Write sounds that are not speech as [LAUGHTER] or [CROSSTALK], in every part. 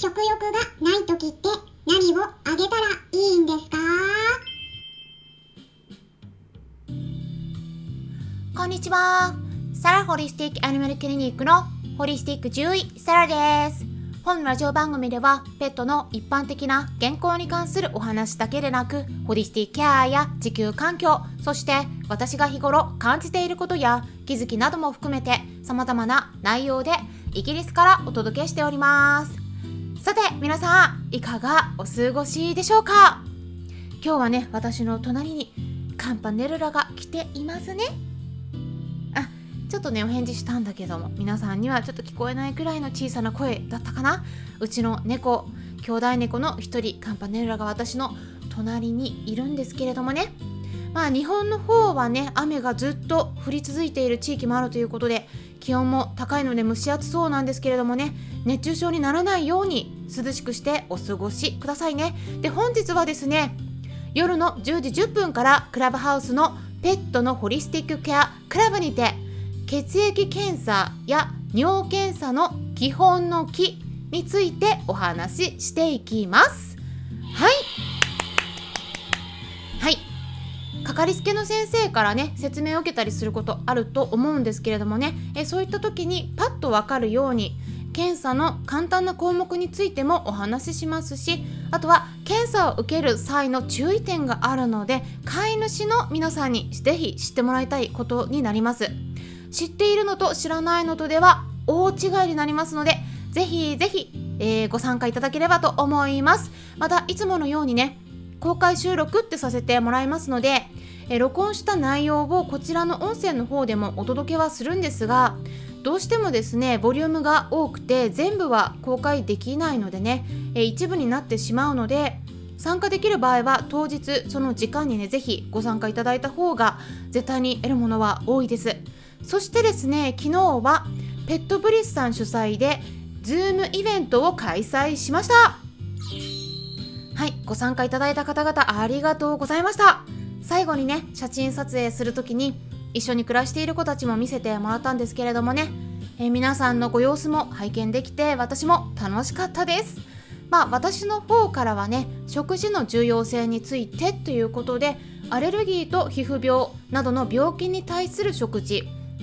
食欲がない時って何をあげたらいいんですか？こんにちは。サラホリスティックアニマルクリニックのホリスティック獣医サラです。本ラジオ番組ではペットの一般的な健康に関するお話だけでなくホリスティックケアや地球環境そして私が日頃感じていることや気づきなども含めて様々な内容でイギリスからお届けしておりますさて皆さんいかがお過ごしでしょうか？今日はね私の隣にカンパネルラが来ていますね。あちょっとねお返事したんだけども皆さんにはちょっと聞こえないくらいの小さな声だったかな？うちの猫兄弟猫の一人カンパネルラが私の隣にいるんですけれどもね。まあ日本の方はね雨がずっと降り続いている地域もあるということで気温も高いので蒸し暑そうなんですけれどもね熱中症にならないように涼しくしてお過ごしくださいね。で本日はですね夜の10時10分からクラブハウスのペットのホリスティックケアクラブにて血液検査や尿検査の基本の木についてお話ししていきます。はい。はい。かかりつけの先生からね説明を受けたりすることあると思うんですけれどもねえそういった時にパッとわかるように検査の簡単な項目についてもお話ししますしあとは検査を受ける際の注意点があるので飼い主の皆さんに是非知ってもらいたいことになります。知っているのと知らないのとでは大違いになりますのでぜひぜひ、えー、ご参加いただければと思いますまたいつものようにね公開収録ってさせてもらいますので、え、録音した内容をこちらの音声の方でもお届けはするんですがどうしてもですねボリュームが多くて全部は公開できないのでね、え、一部になってしまうので参加できる場合は当日その時間にねぜひご参加いただいた方が絶対に得るものは多いです。そしてですね昨日はペットブリスさん主催でズームイベントを開催しました。はいご参加いただいた方々ありがとうございました。最後にね写真撮影する時に一緒に暮らしている子たちも見せてもらったんですけれどもね、えー、皆さんのご様子も拝見できて私も楽しかったです。まあ私の方からはね食事の重要性についてということでアレルギーと皮膚病などの病気に対する食事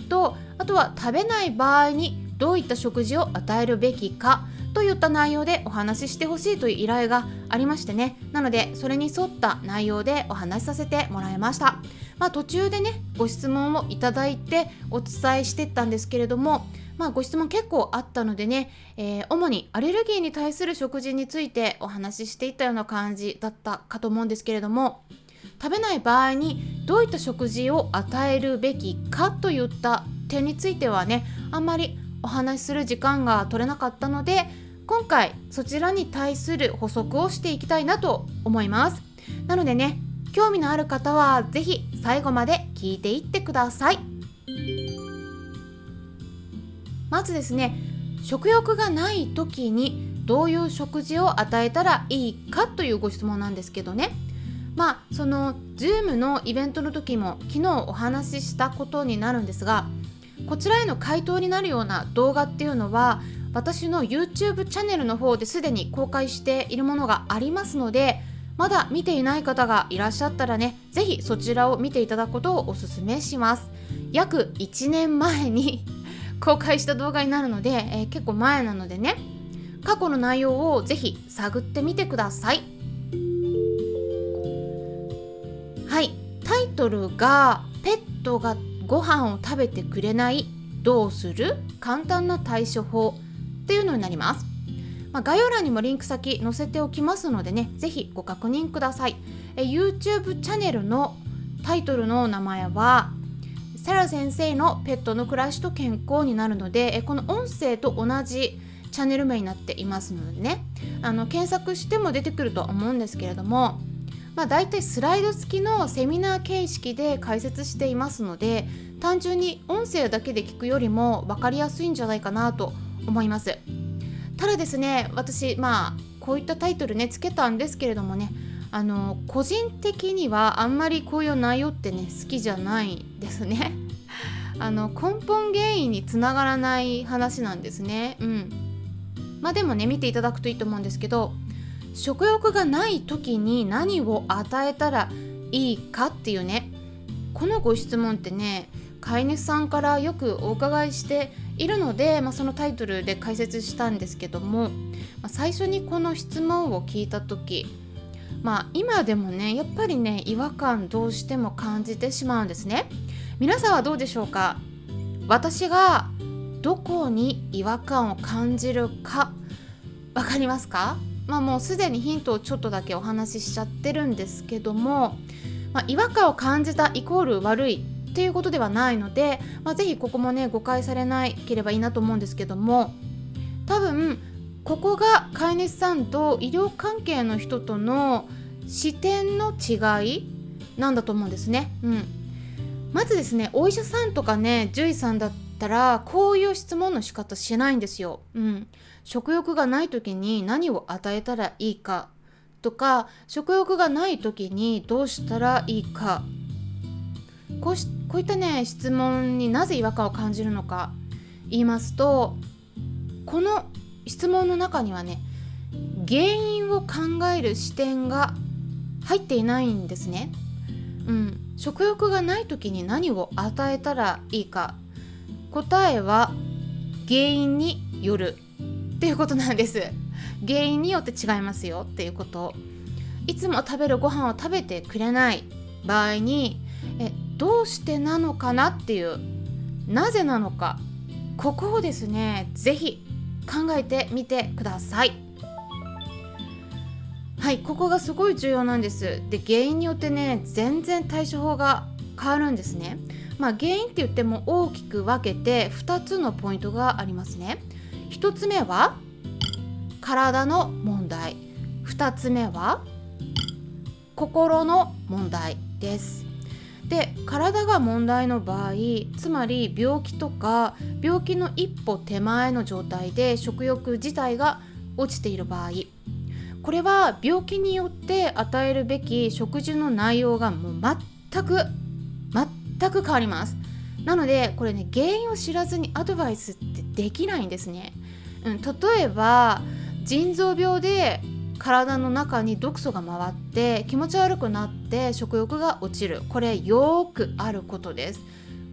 とあとは食べない場合にどういった食事を与えるべきかといった内容でお話ししてほしいという依頼がありましてね。なのでそれに沿った内容でお話しさせてもらいました。まあ途中でねご質問をいただいてお伝えしてったんですけれどもまあご質問結構あったのでね、えー、主にアレルギーに対する食事についてお話ししていったような感じだったかと思うんですけれども食べない場合にどういった食事を与えるべきかといった点についてはねあんまりお話しする時間が取れなかったので今回そちらに対する補足をしていきたいなと思います。なのでね興味のある方は是非最後まで聞いていってください。まずですね食欲がない時にどういう食事を与えたらいいかというご質問なんですけどね。まあその Zoom のイベントの時も昨日お話ししたことになるんですがこちらへの回答になるような動画っていうのは私の YouTube チャンネルの方ですでに公開しているものがありますのでまだ見ていない方がいらっしゃったらね是非そちらを見ていただくことをおすすめします。約1年前に [LAUGHS] 公開した動画になるので、えー、結構前なのでね過去の内容をぜひ探ってみてください。はい。タイトルが「ペットがご飯を食べてくれないどうする？簡単な対処法」っていうのになります、まあ、概要欄にもリンク先載せておきますのでね是非ご確認ください。え YouTube チャンネルのタイトルの名前はサラ先生のペットの暮らしと健康になるのでこの音声と同じチャンネル名になっていますのでね。あの検索しても出てくると思うんですけれどもまあ、大体スライド付きのセミナー形式で解説していますので単純に音声だけで聞くよりも分かりやすいんじゃないかなと思います。ですね。私まあこういったタイトルねつけたんですけれどもね。あの個人的にはあんまりこういう内容ってね好きじゃないですね。[LAUGHS] あの根本原因につながらない話なんですね。うん。まあでもね見ていただくといいと思うんですけど食欲がない時に何を与えたらいいかっていうねこのご質問ってね飼い主さんからよくお伺いしているので、まあ、そのタイトルで解説したんですけども、まあ、最初にこの質問を聞いた時まあ今でもねやっぱりね違和感どうしても感じてしまうんですね。皆さんはどうでしょうか？私がどこに違和感を感じるか分かりますか？まあもうすでにヒントをちょっとだけお話ししちゃってるんですけども、まあ、違和感を感じたイコール悪いていうことではないので、まあ、ぜひここもね誤解されないければいいなと思うんですけども多分ここが飼い主さんと医療関係の人との視点の違いなんだと思うんですね。うん、まずですねお医者さんとかね獣医さんだったらこういう質問の仕方しないんですよ。うん、食欲がない時に何を与えたらいいかとか食欲がない時にどうしたらいいかこうしこういったね質問になぜ違和感を感じるのか言いますとこの質問の中にはね原因を考える視点が入っていないんですね。うん、食欲がない時に何を与えたらいいか答えは原因によるっていうことなんです。原因によって違いますよっていうこと。いつも食べるご飯を食べてくれない場合にえどうしてなのかなっていうなぜなのかここをですね是非考えてみてください。はいここがすごい重要なんです。で原因によってね全然対処法が変わるんですね。まあ原因って言っても大きく分けて2つのポイントがありますね。1つ目は体の問題。2つ目は心の問題です。で体が問題の場合つまり病気とか病気の一歩手前の状態で食欲自体が落ちている場合これは病気によって与えるべき食事の内容がもう全く全く変わります。なのでこれね原因を知らずにアドバイスってできないんですね、うん、例えば腎臓病で体の中に毒素が回って気持ち悪くなって食欲が落ちる。これよくあることです。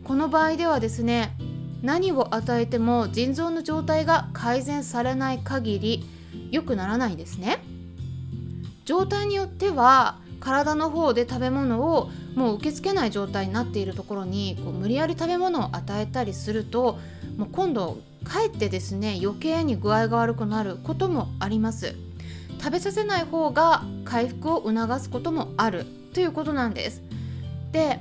この場合ではですね何を与えても腎臓の状態が改善されない限り良くならないんですね。状態によっては体の方で食べ物をもう受け付けない状態になっているところにこう無理やり食べ物を与えたりするともう今度かえってですね余計に具合が悪くなることもあります。食べさせない方が回復を促すこともある。ということなんです。で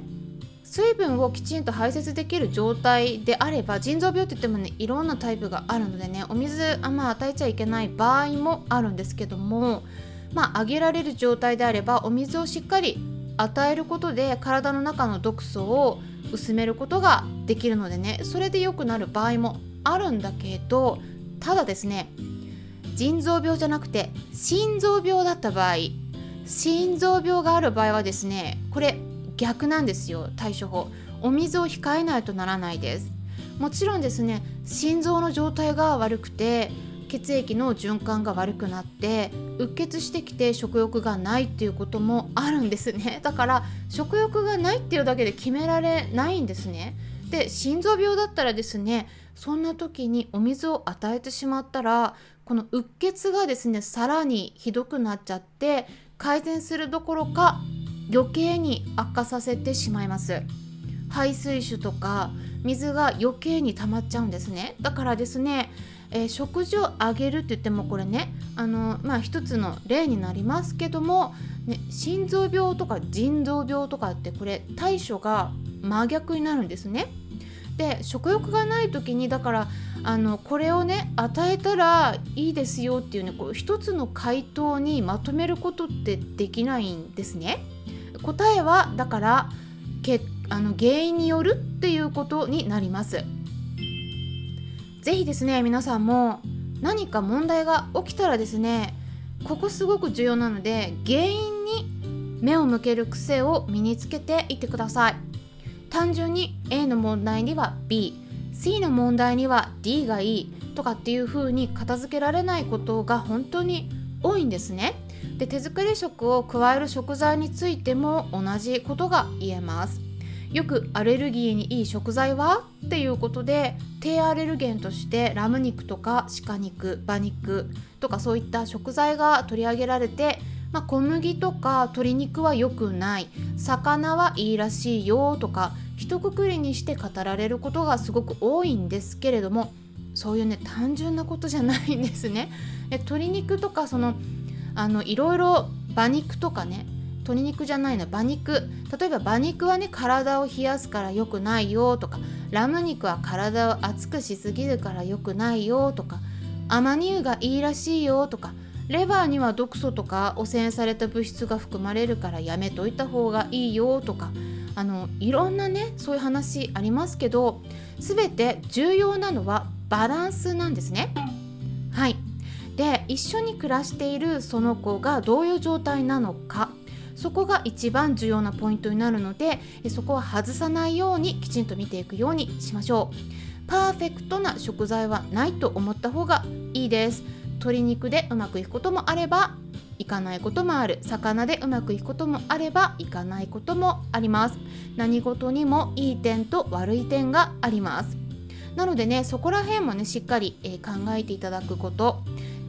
水分をきちんと排泄できる状態であれば腎臓病って言ってもねいろんなタイプがあるのでねお水あんま与えちゃいけない場合もあるんですけどもまああげられる状態であればお水をしっかり与えることで体の中の毒素を薄めることができるのでねそれで良くなる場合もあるんだけどただですね腎臓病じゃなくて心臓病だった場合心臓病がある場合はですねこれ逆なんですよ対処法。お水を控えないとならないです。もちろんですね心臓の状態が悪くて血液の循環が悪くなってうっ血してきて食欲がないっていうこともあるんですね。[LAUGHS] だから食欲がないっていうだけで決められないんですね。で心臓病だったらですねそんな時にお水を与えてしまったらこのうっ血がですねさらにひどくなっちゃって改善するどころか余計に悪化させてしまいます。排水腫とか水が余計に溜まっちゃうんですね。だからですね、えー、食事をあげるって言ってもこれねあのまあ一つの例になりますけども、ね、心臓病とか腎臓病とかってこれ対処が真逆になるんですね。で食欲がない時にだからあのこれをね与えたらいいですよっていうねこう一つの回答にまとめることってできないんですね。答えはだからけあの原因によるっていうことになります。是非ですね皆さんも何か問題が起きたらですねここすごく重要なので原因に目を向ける癖を身につけていってください。単純に A の問題には B C の問題には D がいいとかっていう風に片付けられないことが本当に多いんですね。で手作り食を加える食材についても同じことが言えます。よくアレルギーにいい食材は？っていうことで低アレルゲンとしてラム肉とか鹿肉馬肉とかそういった食材が取り上げられて、まあ、小麦とか鶏肉は良くない魚はいいらしいよとか一括りにして語られることがすごく多いんですけれどもそういうね単純なことじゃないんですね。[LAUGHS] で鶏肉とかそのあのいろいろ馬肉とかね鶏肉じゃないの馬肉例えば馬肉はね体を冷やすから良くないよとかラム肉は体を熱くしすぎるから良くないよとかアマニ油がいいらしいよとかレバーには毒素とか汚染された物質が含まれるからやめといた方がいいよとかあのいろんなねそういう話ありますけど全て重要なのはバランスなんですね。はい。で一緒に暮らしているその子がどういう状態なのかそこが一番重要なポイントになるのでそこは外さないようにきちんと見ていくようにしましょう。パーフェクトな食材はないと思った方がいいです。鶏肉でうまくいくこともあればいかないこともある。魚でうまくいくこともあればいかないこともあります。何事にもいい点と悪い点があります。なのでねそこら辺もねしっかり、えー、考えていただくこと。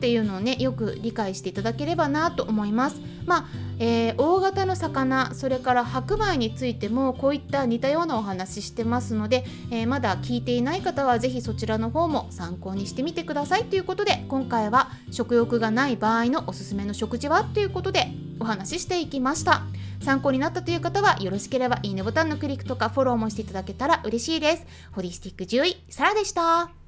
っていうのをねよく理解していただければなと思います。まあ、えー、大型の魚それから白米についてもこういった似たようなお話してますので、えー、まだ聞いていない方は是非そちらの方も参考にしてみてください。ということで今回は食欲がない場合のおすすめの食事は？ということでお話ししていきました。参考になったという方はよろしければいいねボタンのクリックとかフォローもしていただけたら嬉しいです。ホリスティック獣医サラでした。